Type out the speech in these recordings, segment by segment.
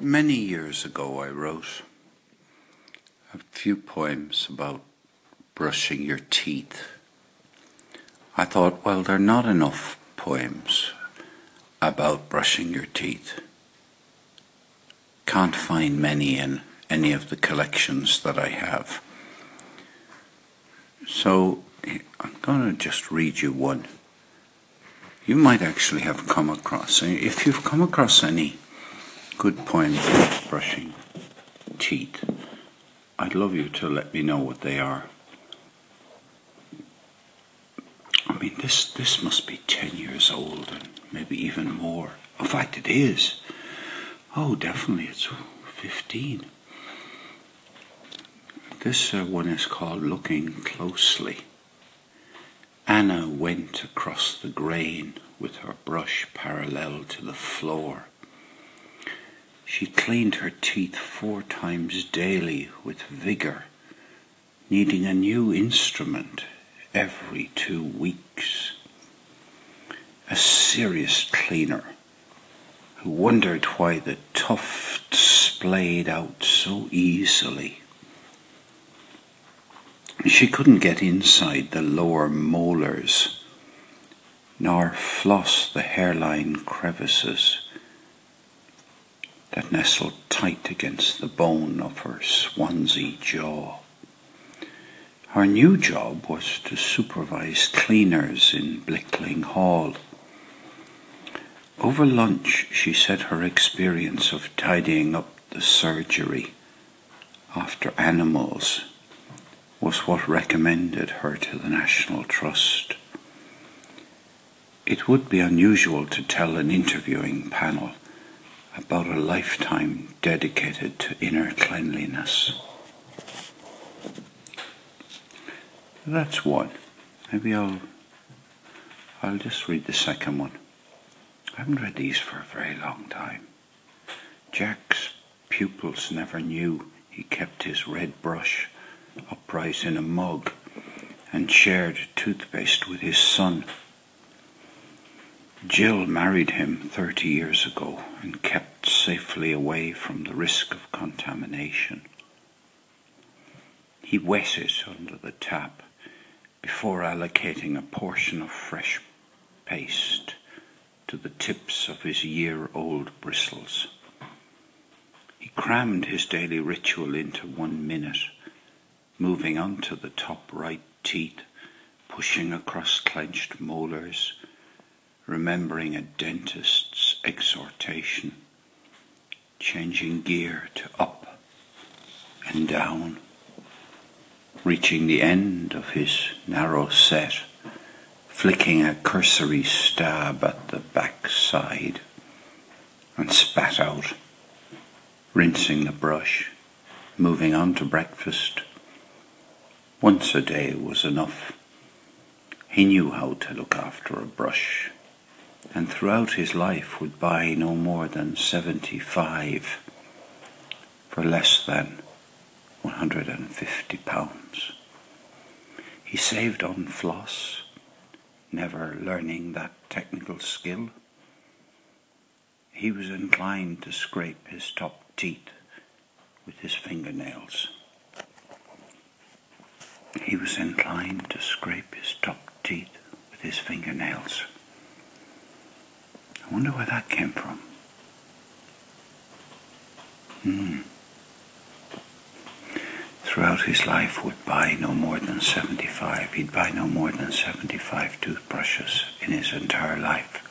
Many years ago, I wrote a few poems about brushing your teeth. I thought, well, there are not enough poems about brushing your teeth. Can't find many in any of the collections that I have. So I'm going to just read you one. You might actually have come across, if you've come across any good about brushing teeth, I'd love you to let me know what they are. I mean, this, this must be 10 years old and maybe even more. In fact, it is. Oh, definitely, it's 15. This uh, one is called Looking Closely. Anna went across the grain with her brush parallel to the floor. She cleaned her teeth four times daily with vigor, needing a new instrument every two weeks. A serious cleaner who wondered why the tufts splayed out so easily. She couldn't get inside the lower molars, nor floss the hairline crevices that nestled tight against the bone of her Swansea jaw. Her new job was to supervise cleaners in Blickling Hall. Over lunch, she said her experience of tidying up the surgery after animals was what recommended her to the National Trust. It would be unusual to tell an interviewing panel about a lifetime dedicated to inner cleanliness. That's one. Maybe I'll I'll just read the second one. I haven't read these for a very long time. Jack's pupils never knew he kept his red brush upright in a mug and shared toothpaste with his son. Jill married him 30 years ago and kept safely away from the risk of contamination. He wet it under the tap before allocating a portion of fresh paste to the tips of his year old bristles. He crammed his daily ritual into one minute, moving on to the top right teeth, pushing across clenched molars remembering a dentist's exhortation, changing gear to up and down, reaching the end of his narrow set, flicking a cursory stab at the back side, and spat out, rinsing the brush, moving on to breakfast. Once a day was enough. He knew how to look after a brush and throughout his life would buy no more than 75 for less than 150 pounds. He saved on floss, never learning that technical skill. He was inclined to scrape his top teeth with his fingernails. He was inclined to scrape his top teeth with his fingernails. I wonder where that came from. Hmm. Throughout his life would buy no more than 75. He'd buy no more than 75 toothbrushes in his entire life.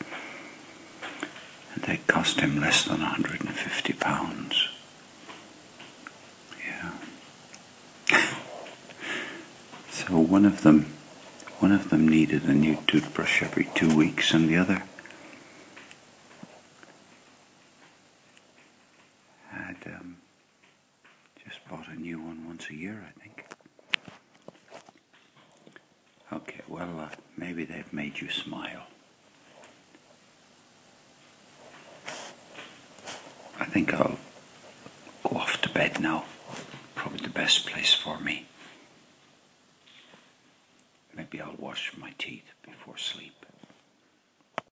And they cost him less than 150 pounds. Yeah. so one of them one of them needed a new toothbrush every two weeks and the other um, just bought a new one once a year, I think. Okay, well, uh, maybe they've made you smile. I think I'll go off to bed now. Probably the best place for me. Maybe I'll wash my teeth before sleep.